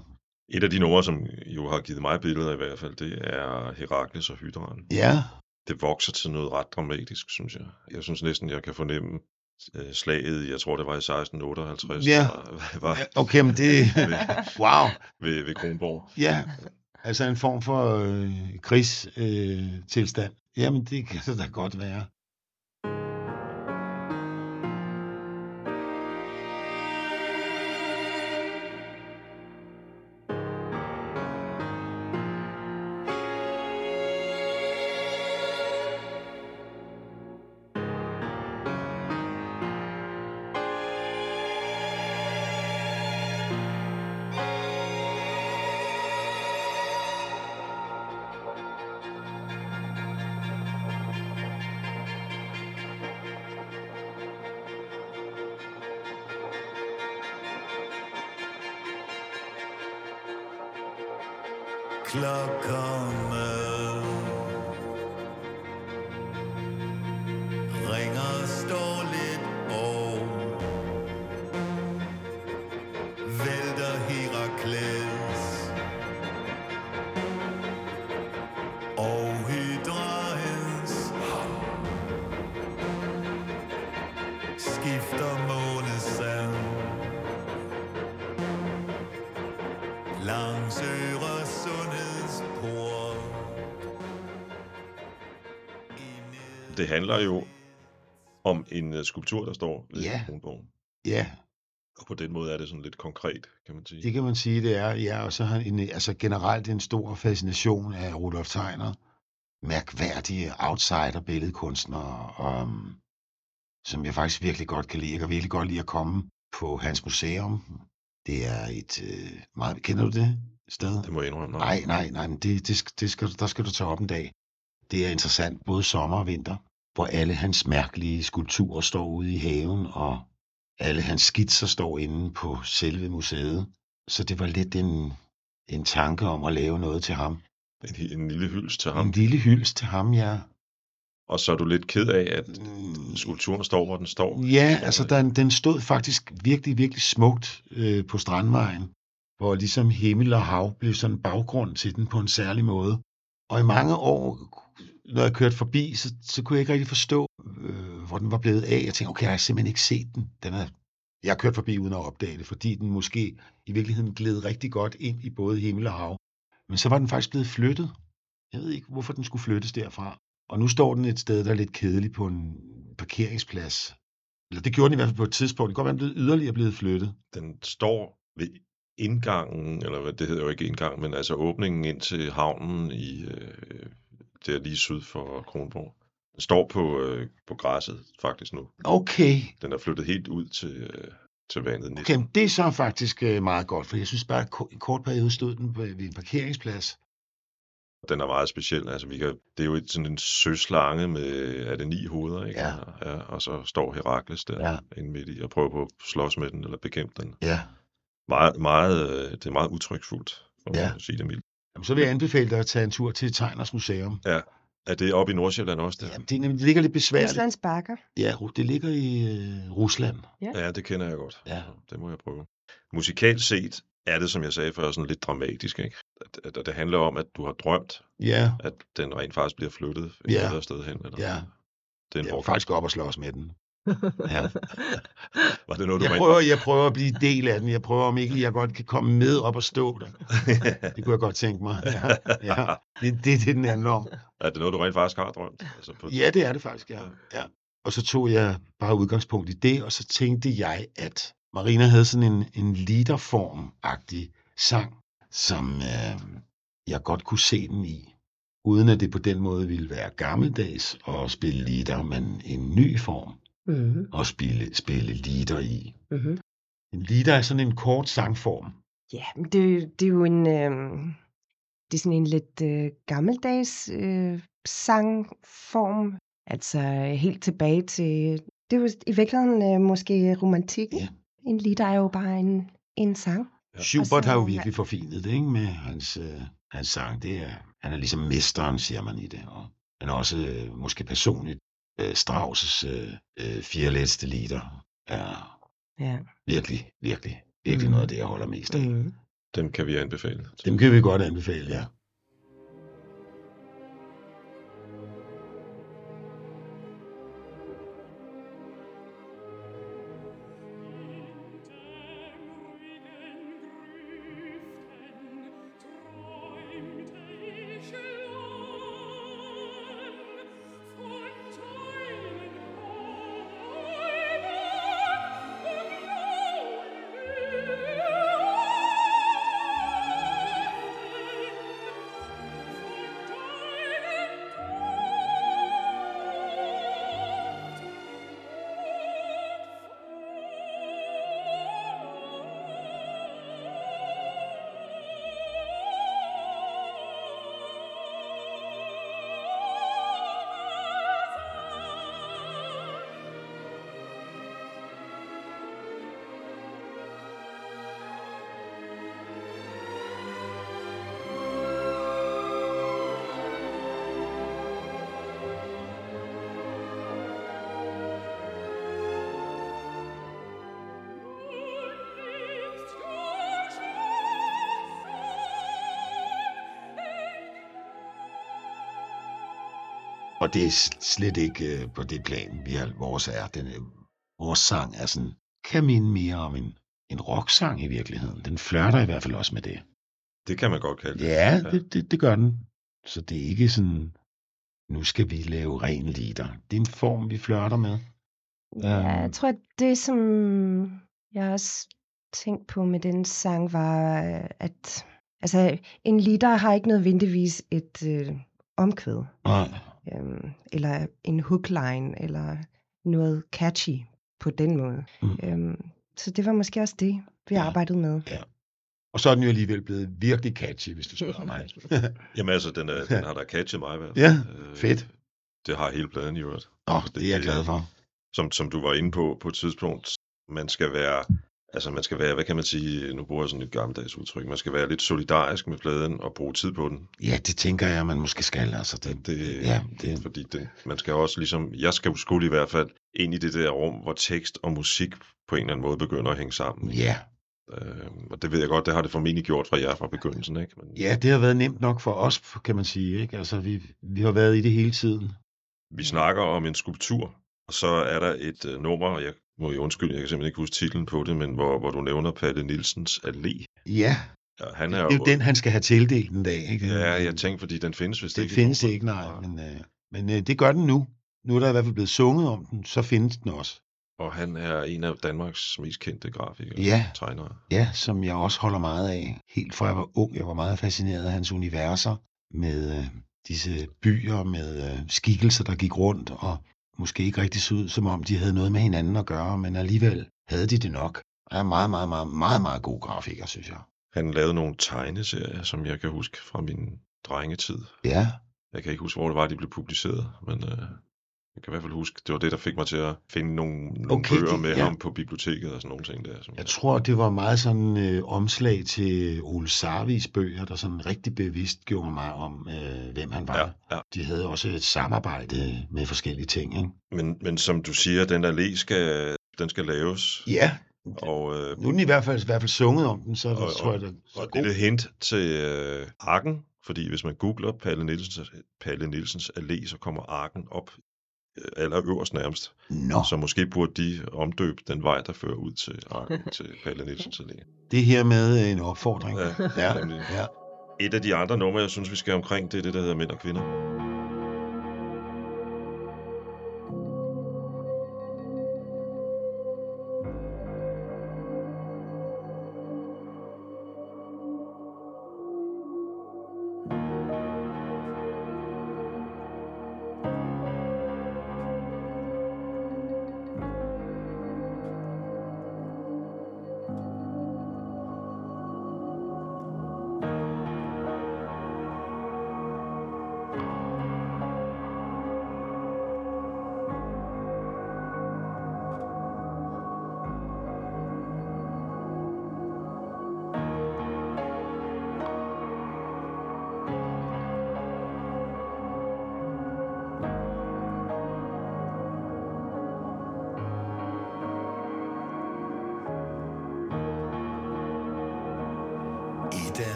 S2: Et af de numre, som jo har givet mig billeder i hvert fald, det er Herakles og Hydran.
S1: Ja,
S2: Det vokser til noget ret dramatisk, synes jeg. Jeg synes næsten, jeg kan fornemme slaget, i- jeg tror det var i 1658,
S1: Ja. <laughs>
S2: var, var
S1: okay, men det... <laughs> Wow.
S2: ved, ved Kronborg.
S1: Ja, altså en form for øh, krigstilstand. Øh, tilstand. Jamen, det kan det da godt være.
S4: Skifter månesand langs Øresundets port.
S2: Det handler jo om en øh, skulptur, der står ved
S1: Ja.
S2: Kronborg.
S1: Ja,
S2: Og på den måde er det sådan lidt konkret, kan man sige.
S1: Det kan man sige, det er. Ja, og så har en, altså generelt en stor fascination af Rudolf Tegner. Mærkværdige outsider-billedkunstnere, um, som jeg faktisk virkelig godt kan lide. Jeg kan virkelig godt lide at komme på hans museum. Det er et øh, meget... Kender du det sted?
S2: Det må jeg indrømme.
S1: Nej, nej, nej, men det, det, det skal, du- der skal du tage op en dag. Det er interessant, både sommer og vinter, hvor alle hans mærkelige skulpturer står ude i haven, og alle hans skitser står inde på selve museet. Så det var lidt en, en tanke om at lave noget til ham.
S2: En, en lille hyldest til
S1: En
S2: ham.
S1: lille hyldest til ham, ja.
S2: Og så er du lidt ked af, at
S1: Mm,
S2: skulpturen står, hvor den står.
S1: Ja, altså den, den stod faktisk virkelig, virkelig smukt øh, på Strandvejen, hvor ligesom himmel og hav blev sådan en baggrund til den på en særlig måde. Og i mange år, når jeg kørte forbi, så, så kunne jeg ikke rigtig forstå, øh, hvor den var blevet af. Jeg tænkte, okay, jeg har simpelthen ikke set den. den er, jeg har kørt forbi uden at opdage det, fordi den måske i virkeligheden gled rigtig godt ind i både himmel og hav. Men så var den faktisk blevet flyttet. Jeg ved ikke, hvorfor den skulle flyttes derfra. Og nu står den et sted, der er lidt kedeligt på en parkeringsplads. Eller det gjorde den i hvert fald på et tidspunkt. Det kan godt være, den blevet yderligere blevet flyttet.
S2: Den står ved indgangen, eller hvad det hedder jo ikke indgang, men altså åbningen ind til havnen i øh, der lige syd for Kronborg. Den står på, øh, på græsset faktisk nu.
S1: Okay,
S2: Den er flyttet helt ud til, øh, til vandet
S1: okay men det er så faktisk øh, meget godt, for jeg synes bare, at en kort periode stod den ved en parkeringsplads.
S2: Den er meget speciel. Altså, vi kan, det er jo et, sådan en søslange med, er det ni hoveder, ikke?
S1: Ja.
S2: ja. Og så står Herakles der
S1: Ja.
S2: ja. inde midt i og prøver på at slås med den eller bekæmpe den.
S1: Ja.
S2: Meget, meget, øh, det er meget utrygsfuldt, for
S1: Ja.
S2: ja. at sige det mildt.
S1: Jamen, så vil jeg anbefale dig at tage en tur til Tegners Museum.
S2: Er det oppe i Nordsjælland også der?
S1: Jamen, det, nemlig- det ligger lidt besværligt.
S3: Ruslands bakker.
S1: Ja, det ligger i øh, Rusland.
S2: Ja, det kender jeg godt.
S1: Ja.
S2: Det må jeg prøve. Musikalt set er det, som jeg sagde før, sådan lidt dramatisk. Ikke? At, at det handler om, at du har drømt,
S1: Ja,
S2: at den rent faktisk bliver flyttet et
S1: Ja.
S2: bedre sted hen. Eller
S1: Ja.
S2: Det er en
S1: jeg
S2: hård
S1: faktisk op og slås med den. Ja. <laughs>
S2: Var det noget, du
S1: Jeg prøver, jeg prøver at blive del af den. Jeg prøver, om ikke jeg godt kan komme med op og stå der. <laughs> Det kunne jeg godt tænke mig. Ja, ja. Det, det er det, den handler om.
S2: er det noget, du rent faktisk har drømt? Altså på,
S1: Ja, det er det faktisk, ja. ja. Og så tog jeg bare udgangspunkt i det, og så tænkte jeg, at Marina havde sådan en, en leaderform-agtig sang, som øh, jeg godt kunne se den i. Uden at det på den måde ville være gammeldags at spille leader, men en ny form
S3: Mm-hmm.
S1: at spille, spille leader i.
S3: Mm-hmm.
S1: En leader er sådan en kort sangform.
S3: Ja, men det, det er jo en, øh, det er sådan en lidt øh, gammeldags øh, sangform. Altså helt tilbage til, det er jo i virkeligheden øh, måske romantikken.
S1: Ja.
S3: En lied er jo bare en, en sang.
S2: Ja.
S1: Schubert har jo
S3: så-
S1: virkelig forfinet det, ikke? Med hans, øh, hans sang. Det er, han er ligesom mesteren, siger man i det. Og, men også øh, måske personligt. Øh, Strauss' øh, øh, fire letzte lieder er
S3: Ja.
S1: virkelig, virkelig, virkelig
S3: Mm.
S1: noget af det, jeg holder mest af.
S3: Mm.
S2: Dem kan vi anbefale.
S1: Dem kan vi godt anbefale, ja. Og det er slet ikke øh, på det plan, vi har, vores er. Den, øh, vores sang er sådan, kan minde mere om en, en rocksang i virkeligheden. Den flørter i hvert fald også med det.
S2: Det kan man godt kalde det.
S1: Ja, det, det, det gør den. Så det er ikke sådan, nu skal vi lave ren lieder. Det er en form, vi flørter med.
S3: Ja,
S1: Øhm.
S3: jeg tror, at det som Jeg også tænkt på med den sang var, øh, at altså, en liter har ikke nødvendigvis et øh, omkvæd,
S1: Nej.
S3: Øhm, eller en hookline, eller noget catchy på den måde.
S1: Mm.
S3: Øhm, så det var måske også det, vi
S1: Ja.
S3: arbejdede med.
S1: Og så er den jo alligevel blevet virkelig catchy, hvis du spørger mig. <laughs>
S2: Jamen altså, den, er, den har da catchet mig i hvert
S1: Ja,
S2: Øh,
S1: fedt.
S2: Det har hele pladen i øvrigt.
S1: Åh, det er jeg glad for.
S2: Som, som du var inde på på et tidspunkt, man skal være, altså man skal være, hvad kan man sige, nu bruger jeg sådan et gammeldags udtryk, man skal være lidt solidarisk med pladen og bruge tid på den.
S1: Ja, det tænker jeg, man måske skal. Altså, det,
S2: Det,
S1: ja, det,
S2: Fordi det, man skal også ligesom, jeg skal skulle i hvert fald ind i det der rum, hvor tekst og musik på en eller anden måde begynder at hænge sammen.
S1: ja.
S2: Øh, og det ved jeg godt, det har det formentlig gjort fra jer fra begyndelsen, ikke? Men
S1: ja, det har været nemt nok for os, kan man sige. Ikke? Altså, vi, vi har været i det hele tiden.
S2: vi snakker om en skulptur, og så er der et uh, nummer, jeg må jo undskylde, jeg kan simpelthen ikke huske titlen på det, men hvor, hvor du nævner Palle Nielsens Allé.
S1: Ja,
S2: Ja, han er
S1: det er jo den, han skal have tildelt en dag. Ikke?
S2: Ja, jeg tænkte, fordi den findes vist
S1: Det
S2: ikke. i
S1: findes ikke, nej. Men, øh, men øh, det gør den nu. Nu er der i hvert fald blevet sunget om den, så findes den også.
S2: Og han er en af Danmarks mest kendte grafikere.
S1: Ja.
S2: Tegnere.
S1: Ja, som jeg også holder meget af. Helt fra jeg var ung, jeg var meget fascineret af hans universer med øh, disse byer med øh, skikkelser, der gik rundt og måske ikke rigtig så ud, som om de havde noget med hinanden at gøre, men alligevel havde de det nok. Han er meget, meget, meget, meget, meget god grafiker, synes jeg.
S2: Han lavede nogle tegneserier, som jeg kan huske fra min drengetid.
S1: Ja,
S2: Jeg kan ikke huske, hvor det var, de blev publiceret, men øh, jeg kan i hvert fald huske, det var det, der fik mig til at finde nogle, nogle
S1: Okay,
S2: bøger
S1: det-
S2: med
S1: ja.
S2: ham på biblioteket og sådan nogle ting der. Som
S1: jeg tror, det var meget sådan øh, omslag til Ole Sarvis bøger, der sådan rigtig bevidst gjorde mig om, øh, hvem han var.
S2: Ja, ja.
S1: De havde også et samarbejde med forskellige ting, ikke?
S2: Men, men som du siger, den allé skal, den skal laves.
S1: Ja,
S2: Og, øh,
S1: nu er den i hvert fald, i hvert fald sunget om den, så er det,
S2: Og-
S1: tror jeg, det så
S2: og det er et hint til øh, Arken, fordi hvis man googler Palle Nielsens, Palle Nielsens Allé, så kommer Arken op allerøverst nærmest.
S1: Nå,
S2: Så måske burde de omdøbe den vej, der fører ud til til Palle Nielsens Allé.
S1: det her med øh, en opfordring.
S2: Ja,
S1: ja, ja.
S2: Et af de andre numre, jeg synes, vi skal omkring, det er det, der hedder Mænd og Kvinder.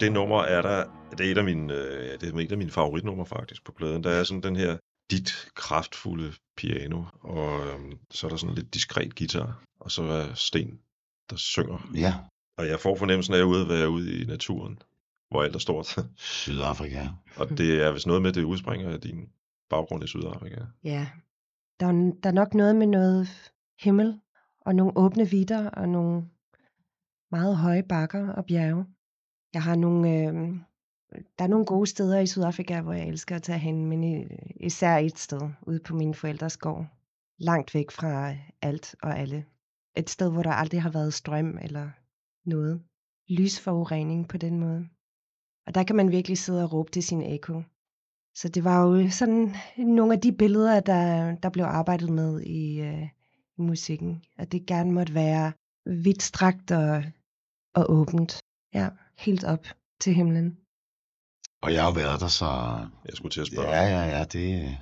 S2: Det nummer er der, det er et af mine, øh, ja, det er et af mine favoritnumre faktisk på pladen. Der er sådan den her dit kraftfulde piano, og øhm, så er der sådan lidt diskret guitar, og så er Sten, der synger.
S1: ja.
S2: Og jeg får fornemmelsen af at ude at være ude i naturen, hvor alt er stort. <laughs>
S1: Sydafrika.
S2: og det er vist noget med, det udspringer af din baggrund i Sydafrika.
S3: Ja, der er, der er nok noget med noget himmel, og nogle åbne vidder, og nogle meget høje bakker og bjerge. Jeg har nogle, øh, der er nogle gode steder i Sydafrika, hvor jeg elsker at tage hen, men i, især et sted, ude på min forældres gård. Langt væk fra alt og alle. Et sted, hvor der aldrig har været strøm eller noget. Lysforurening på den måde. Og der kan man virkelig sidde og råbe til sin eko. Så det var jo sådan nogle af de billeder, der, der blev arbejdet med i, øh, i musikken. At det gerne måtte være vidtstrakt og, og åbent. Ja, helt op til himlen.
S1: Og jeg har jo været der, så...
S2: Jeg skulle til at spørge.
S1: Ja, ja, ja, det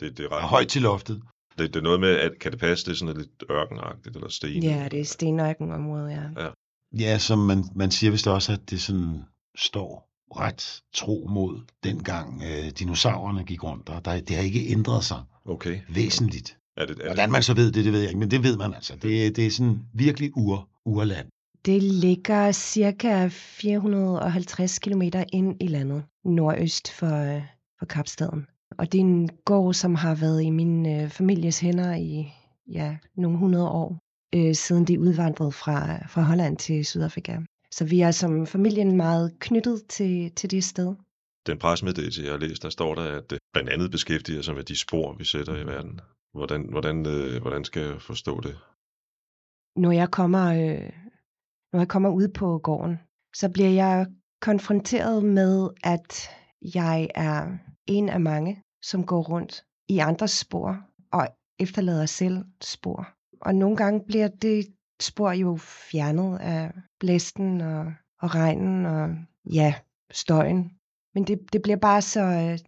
S2: Det, det er ret
S1: højt til loftet.
S2: Det, det er noget med, at kan det passe, det er sådan lidt ørkenagtigt, eller sten?
S3: Ja, det er stenøkkenområde, ja.
S1: Ja, som man, man siger vist også, at det sådan står ret tro mod dengang øh, dinosaurerne gik rundt, og der, det har ikke ændret sig
S2: Okay.
S1: væsentligt.
S2: Er det, er
S1: Hvordan man så ved det, det ved jeg ikke, men det ved man altså. Det, det er sådan virkelig ur, urland.
S3: Det ligger cirka 450 km ind i landet, nordøst for, for Kapstaden. Og det er en gård, som har været i min øh, families hænder i ja, nogle hundrede år, øh, siden de udvandrede fra, fra Holland til Sydafrika. Så vi er som familien meget knyttet til, til det sted.
S2: Den presmeddelelse, jeg har læst, der står der, at det blandt andet beskæftiger sig med de spor, vi sætter i verden. Hvordan, hvordan, øh, hvordan skal jeg forstå det?
S3: når jeg kommer, øh, når jeg kommer ud på gården, så bliver jeg konfronteret med, at jeg er en af mange, som går rundt i andres spor og efterlader selv spor. Og nogle gange bliver det spor jo fjernet af blæsten og, og regnen og ja, støjen. Men det, det bliver bare så øh,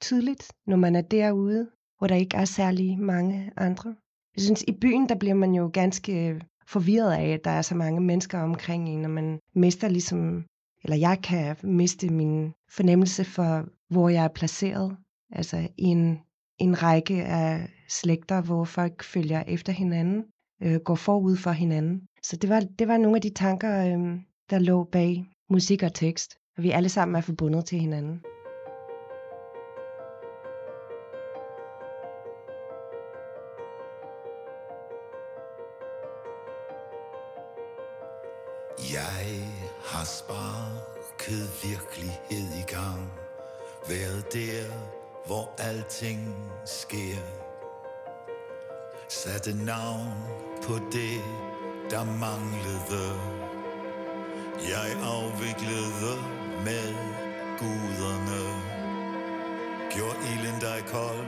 S3: tydeligt, når man er derude, hvor der ikke er særlig mange andre. Jeg synes, i byen, der bliver man jo ganske øh, forvirret af, at der er så mange mennesker omkring en, og man mister ligesom, eller jeg kan miste min fornemmelse for, hvor jeg er placeret. Altså i en, en række af slægter, hvor folk følger efter hinanden, øh, går forud for hinanden. Så det var, det var nogle af de tanker, øh, der lå bag musik og tekst. Og vi alle sammen er forbundet til hinanden.
S4: Mørket virkelighed i gang. Været der, hvor alting sker. Satte navn på det, der manglede. Jeg afviklede med guderne. Gjorde ilden dig kold.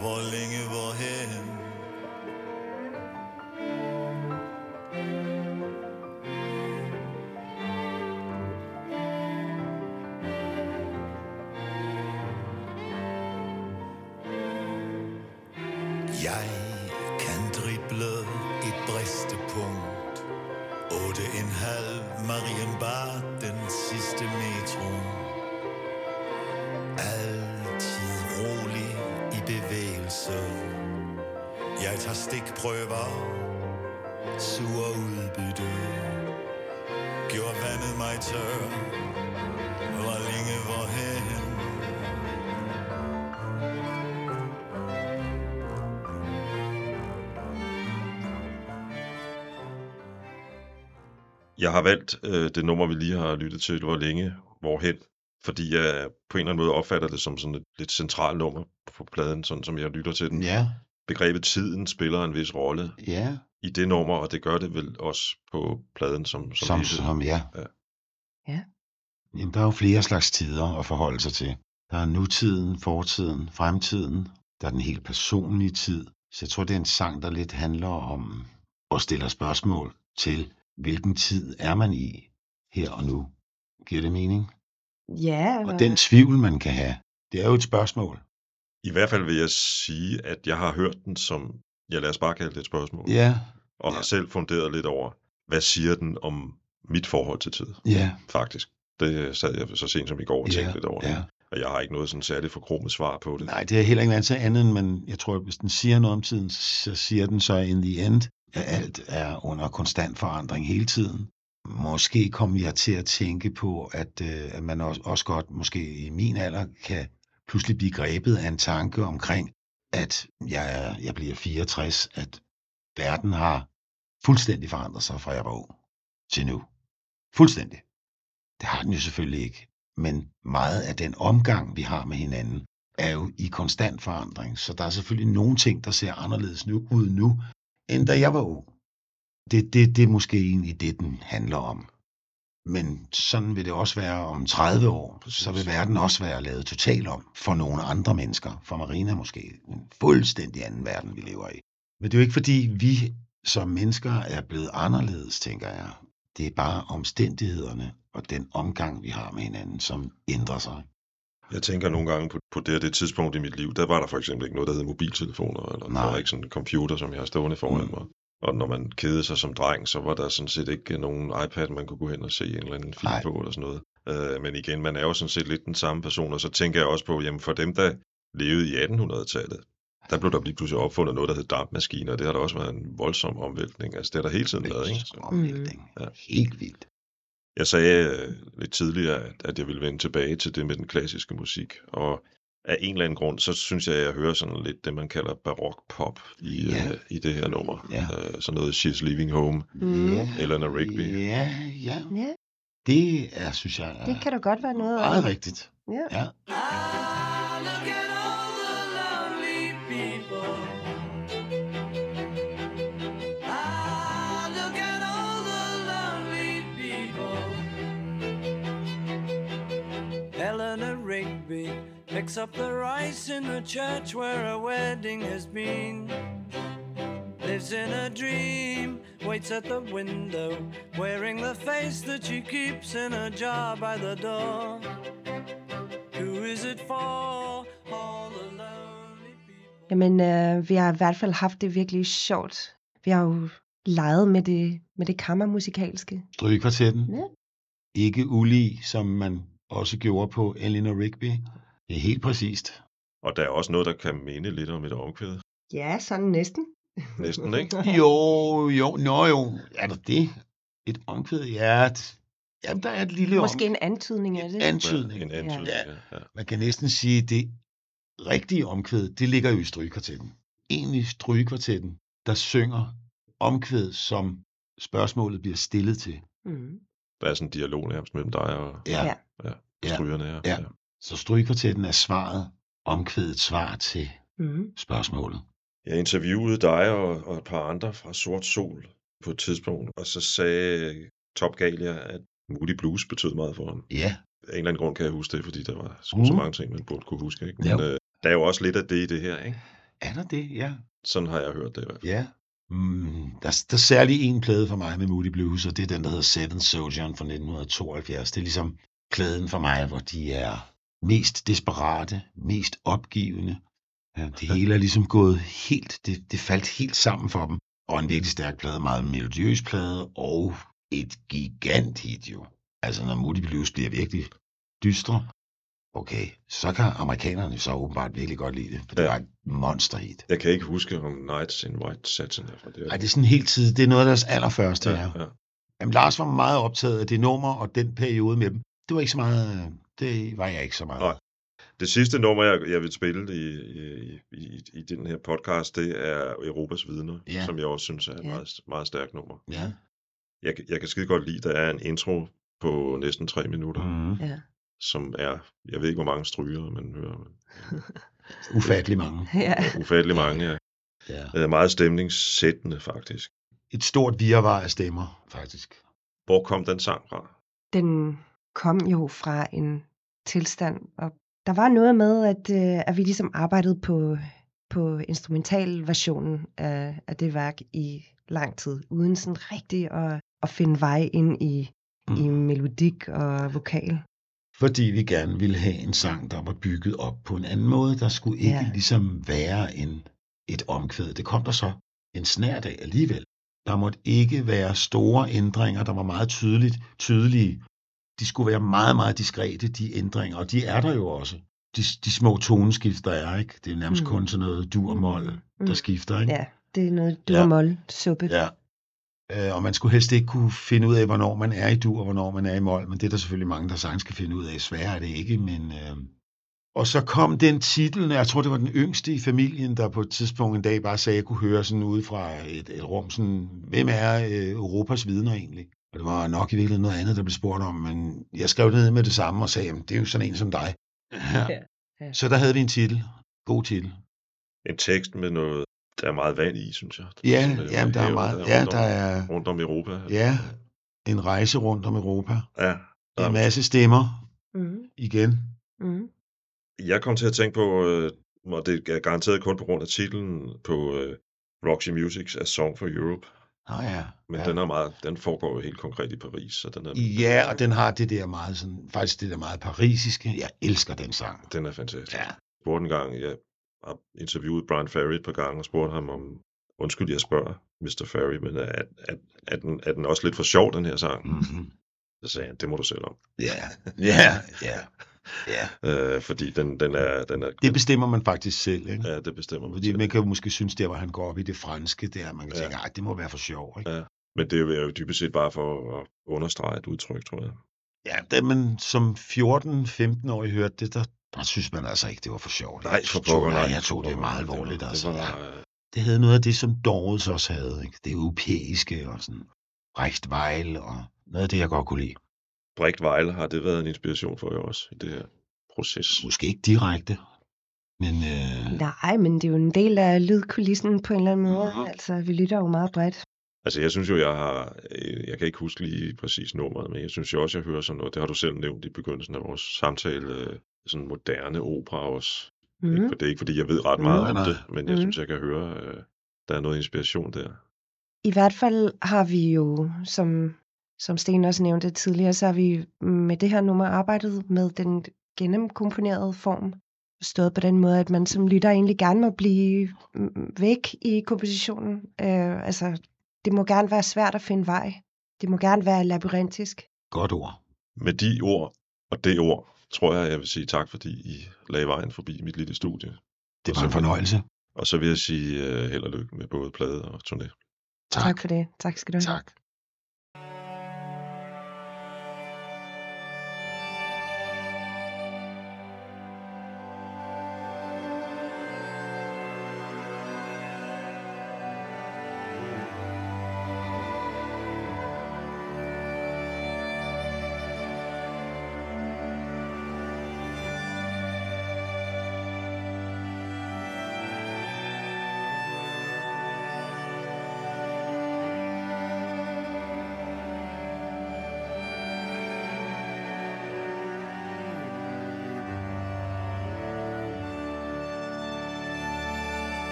S4: Hvor længe, hvorhen? Jeg
S2: har valgt øh, det nummer, vi lige har lyttet til, hvor længe, hvorhen, fordi jeg på en eller anden måde opfatter det som sådan et lidt centralt nummer på pladen, sådan som jeg lytter til den.
S1: Ja,
S2: Begrebet tiden spiller en vis rolle
S1: ja,
S2: i det nummer, og det gør det vel også på pladen som, som,
S1: som, som ja.
S2: Ja.
S3: Ja.
S1: Jamen, der er jo flere slags tider at forholde sig til. Der er nutiden, fortiden, fremtiden. Der er den helt personlige tid. Så jeg tror, det er en sang, der lidt handler om at stille spørgsmål til, hvilken tid er man i her og nu. Giver det mening?
S3: Ja,
S1: Og den tvivl, man kan have, det er jo et spørgsmål.
S2: I hvert fald vil jeg sige, at jeg har hørt den som, jeg lader os bare kalde det et spørgsmål,
S1: Ja,
S2: og
S1: ja.
S2: har selv funderet lidt over, hvad siger den om mit forhold til tid,
S1: ja,
S2: faktisk. Det sad jeg så sent som i går og tænkte
S1: ja,
S2: lidt over.
S1: ja.
S2: Og jeg har ikke noget sådan særligt forkromet svar på det.
S1: Nej, det er heller ikke andet andet men jeg tror, at hvis den siger noget om tiden, så siger den så in the end, alt er under konstant forandring hele tiden. Måske kommer jeg til at tænke på, at, øh, at man også, også godt, måske i min alder, kan pludselig blive grebet af en tanke omkring, at jeg, er, jeg bliver 64, at verden har fuldstændig forandret sig fra jeg var ung til nu. Fuldstændig. Det har den jo selvfølgelig ikke. Men meget af den omgang, vi har med hinanden, er jo i konstant forandring. Så der er selvfølgelig nogle ting, der ser anderledes nu, ud nu, end da jeg var ung. Det, det, det er måske egentlig det, den handler om. Men sådan vil det også være om 30 år. Så vil verden også være lavet totalt om for nogle andre mennesker. For Marina måske en fuldstændig anden verden, vi lever i. Men det er jo ikke fordi, vi som mennesker er blevet anderledes, tænker jeg. Det er bare omstændighederne og den omgang, vi har med hinanden, som ændrer sig.
S2: Jeg tænker nogle gange på, på det og det tidspunkt i mit liv, der var der for eksempel ikke noget, der hed mobiltelefoner, eller
S1: Nej.
S2: der var ikke sådan en computer, som jeg har stående foran
S1: Mm.
S2: mig. Og når man kedede sig som dreng, så var der sådan set ikke nogen iPad, man kunne gå hen og se en eller anden film
S1: Nej.
S2: på, eller sådan noget. Øh, men igen, man er jo sådan set lidt den samme person, og så tænker jeg også på, jamen for dem, der levede i 1800-tallet, der blev der lige pludselig opfundet noget, der hed dampmaskiner, og det har der også været en voldsom omvæltning. Altså, det har der hele tiden været, ikke?
S1: Voldsom omvæltning.
S2: Ja.
S1: Helt vildt.
S2: Jeg sagde øh, lidt tidligere, at, jeg ville vende tilbage til det med den klassiske musik, og af en eller anden grund, så synes jeg, at jeg hører sådan lidt det, man kalder barok pop i,
S1: Ja.
S2: øh, i det her nummer.
S1: Ja.
S2: Øh, sådan noget She's Leaving Home,
S3: Mm.
S1: Ja,
S2: Eleanor Rigby.
S1: Ja, ja.
S3: Ja,
S1: Det er, synes jeg, er
S3: det kan der godt være noget af.
S1: meget rigtigt.
S3: Ja.
S1: Ja.
S5: Picks up the rice in the church where a wedding has been. Lives in a dream, waits at the window, wearing the face that she keeps in a jar by the door. Who is it for? All the lonely people.
S3: Jamen, øh, vi har i hvert fald haft det virkelig sjovt. Vi har jo leget med det, med det kammermusikalske.
S1: Strygekvartetten.
S3: Ja.
S1: Ikke ulig, som man også gjorde på Eleanor Rigby. Det er helt præcist.
S2: Og der er også noget, der kan minde lidt om et omkvæd.
S3: Ja, sådan næsten.
S2: Næsten, ikke? <laughs>
S1: Jo, jo, nå jo. Er der det? Et omkvæd? Ja, et, jamen, der er et lille
S3: Måske
S1: om,
S3: en antydning af det.
S1: antydning.
S2: En antydning,
S1: Ja.
S2: ja. ja.
S1: Man kan næsten sige, at det rigtige omkvæd, det ligger jo i strygekvartetten. Egentlig strygekvartetten, der synger omkvæd, som spørgsmålet bliver stillet til.
S3: Mm.
S2: Der er sådan en dialog nærmest mellem dig og
S1: Ja.
S3: Ja.
S1: Ja.
S2: strygerne her.
S1: Ja. Så strygekvartetten er svaret, omkvædet svar til
S3: Mm.
S1: spørgsmålet.
S2: Jeg interviewede dig og, og et par andre fra Sort Sol på et tidspunkt, og så sagde Top Galia, at Moody Blues betød meget for ham.
S1: Ja,
S2: Af en eller anden grund kan jeg huske det, fordi der var sgu så
S1: Mhm.
S2: mange ting, man burde kunne huske. Ikke?
S1: Jo.
S2: Men øh, der er jo også lidt af det i det her, ikke?
S1: er der det? Ja.
S2: Sådan har jeg hørt det i hvert fald.
S1: Ja. Mm, der, der er særlig en plade for mig med Moody Blues, og det er den, der hedder Seven Soldier fra 1972. Det er ligesom pladen for mig, hvor de er mest desperate, mest opgivende. Det hele er ligesom gået helt, det, det faldt helt sammen for dem. Og en virkelig stærk plade, meget melodiøs plade, og et gigant hit jo. Altså når Moody Blues bliver virkelig dystre, okay, så kan amerikanerne så åbenbart virkelig godt lide det, for det
S2: Ja.
S1: var et monsterhit.
S2: Jeg kan ikke huske om Nights in White Satin er fra det.
S1: Ej, det er sådan helt tid. Det er noget af deres allerførste, ja.
S2: ja,
S1: ja.
S2: ja.
S1: Jamen, Lars var meget optaget af det nummer og den periode med dem. Det var ikke så meget... Det var jeg ikke så meget.
S2: Nej. Det sidste nummer, jeg, jeg vil spille i, i, i, i den her podcast, det er Europas Vidner,
S1: Ja.
S2: som jeg også synes er et
S3: Ja.
S2: meget, meget stærkt nummer.
S1: Ja.
S2: Jeg, kan- jeg kan skide godt lide, der er en intro på næsten tre minutter, mm.
S3: Ja.
S2: som er, jeg ved ikke, hvor mange stryger man hører, men <laughs>
S1: Ufattelig mange.
S3: ja.
S2: ufattelig mange. Ja.
S1: Ja.
S2: Det er meget stemningssættende, faktisk.
S1: Et stort virvar af stemmer, faktisk.
S2: Hvor kom den sang fra?
S3: Den kom jo fra en tilstand, og der var noget med, at, øh, at vi ligesom arbejdede på, på instrumentalversionen af, af det værk i lang tid, uden sådan rigtig at, at finde vej ind i, mm. i melodik og vokal.
S1: Fordi vi gerne ville have en sang, der var bygget op på en anden måde. Der skulle ikke
S3: Ja.
S1: ligesom være en, et omkvæd. Det kom der så en snært af alligevel. Der måtte ikke være store ændringer, der var meget tydeligt, tydelige. De skulle være meget, meget diskrete, de ændringer, og de er der jo også. De, de små toneskift, der er, ikke? Det er nærmest
S3: Mm.
S1: kun sådan noget du og mol,
S3: Mm.
S1: der skifter, ikke?
S3: Ja, det er noget
S1: Ja.
S3: dur-mol-suppe.
S1: Ja. Øh, og man skulle helst ikke kunne finde ud af, hvornår man er i dur, og hvornår man er i mol, men det er der selvfølgelig mange, der sagtens skal finde ud af. Sværere er det ikke, men... Øh... Og så kom den titel, jeg tror, det var den yngste i familien, der på et tidspunkt en dag bare sagde, at jeg kunne høre sådan ude fra et, et rum, sådan, hvem er øh, Europas vidner egentlig? Og det var nok i virkeligheden noget andet, der blev spurgt om, men jeg skrev det ned med det samme og sagde, det er jo sådan en som dig. Ja. <laughs>
S3: Ja.
S1: Så der havde vi en titel. God titel.
S2: En tekst med noget, der er meget vand i, synes jeg.
S1: Ja,
S2: Som, øh,
S1: jamen, der er meget. Ja,
S2: rundt
S1: der
S2: om-
S1: er
S2: Rundt om Europa.
S1: ja, en rejse rundt om Europa.
S2: ja.
S1: En masse stemmer
S3: Mm.
S1: igen.
S3: Mm.
S2: Jeg kom til at tænke på, øh, og det er garanteret kun på grund af titlen på øh, Roxy Musics A Song for Europe.
S1: Nå ja.
S2: Men
S1: ja.
S2: den, er meget, den foregår jo helt konkret i Paris, så den er,
S1: Ja, og den har det der meget sådan, faktisk det der meget parisiske. Jeg elsker den sang.
S2: den er fantastisk.
S1: Ja.
S2: Jeg spurgte en gang, jeg har interviewet Brian Ferry et par gange og spurgte ham om, undskyld, jeg spørger Mr. Ferry, men er, er, er, den, er den også lidt for sjov, den her sang?
S1: Mm-hmm.
S2: Så sagde han, det må du selv om.
S1: Ja, ja, ja. Ja.
S2: Øh, fordi den, den er, den er,
S1: Det bestemmer man faktisk selv, ikke?
S2: ja, det bestemmer man
S1: Fordi
S2: selv.
S1: man kan jo måske synes, der hvor han går op i det franske, der man kan
S2: Ja.
S1: tænke, ej, det må være for sjov, ikke?
S2: Ja. Men det er jo dybest set bare for at understrege et udtryk, tror jeg.
S1: Ja, da man som 14-15-årig hørte det, der, der synes man altså ikke, det var for sjovt.
S2: Nej, for pokker,
S1: Nej,
S2: nej.
S1: jeg tog det meget alvorligt,
S2: det
S1: altså.
S2: var,
S1: ja. Det havde noget af det, som Doors også havde, ikke? Det europæiske og sådan Brecht Weil og noget af det, jeg godt kunne lide.
S2: Brigt Weil har det været en inspiration for jer også i det her proces.
S1: Måske ikke direkte, men øh,
S3: Nej, men det er jo en del af lydkulissen på en eller anden måde.
S1: Mhm.
S3: Altså, vi lytter jo meget bredt.
S2: Altså, jeg synes jo, jeg har... øh, Jeg kan ikke huske lige præcis nummeret, men jeg synes jo også, jeg hører sådan noget. Det har du selv nævnt i begyndelsen af vores samtale. øh, Sådan moderne opera også. Mm. Ikke,
S3: Mm.
S2: for det er ikke, fordi jeg ved ret meget
S1: Nej,
S2: om det, men jeg
S3: Mhm.
S2: synes, jeg kan høre, øh, der er noget inspiration der.
S3: I hvert fald har vi jo, som, som Sten også nævnte tidligere, så har vi med det her nummer arbejdet med den gennemkomponerede form. Stået på den måde, at man som lytter egentlig gerne må blive mm, væk i kompositionen. Øh, altså, det må gerne være svært at finde vej. Det må gerne være labyrintisk.
S1: godt ord.
S2: Med de ord og det ord, tror jeg, jeg vil sige tak, fordi I lagde vejen forbi mit lille studie.
S1: Det var en fornøjelse.
S2: Og så vil jeg sige uh, held og lykke med både plade og turné.
S1: Tak.
S3: tak for det. Tak skal du have.
S1: Tak.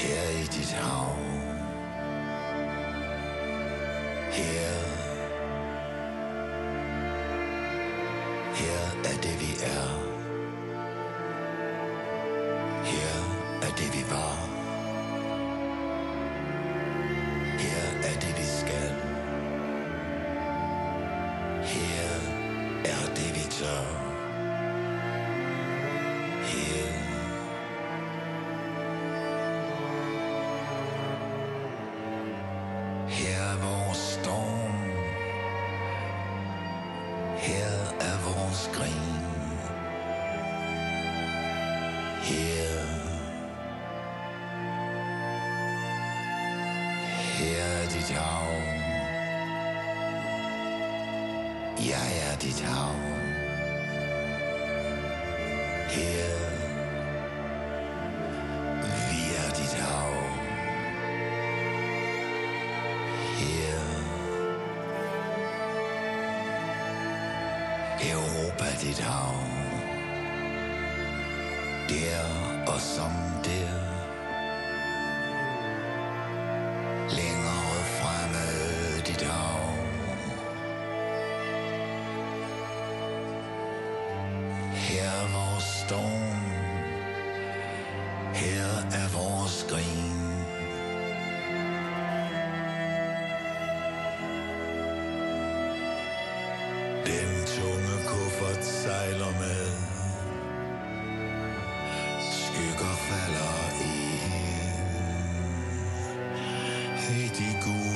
S4: Her i dit hav. Her, Jeg er dit hav. Her, vi er dit hav. Her, Europa er dit hav. Der og som der. Storm. Her er vores grin. Den tunge kuffert sejler med. Skygger falder ind. I de gule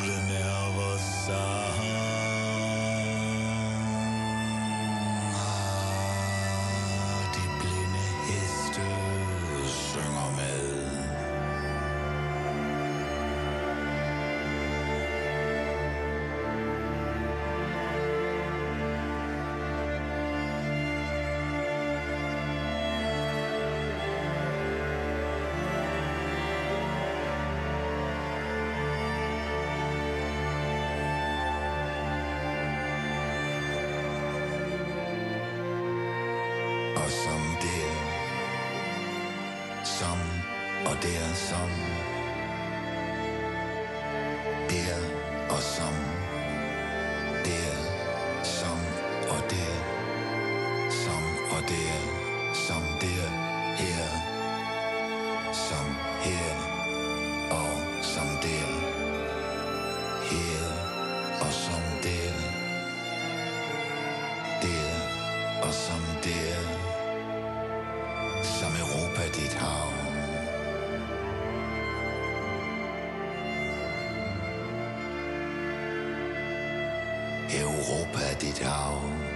S4: og der Europa dit hav.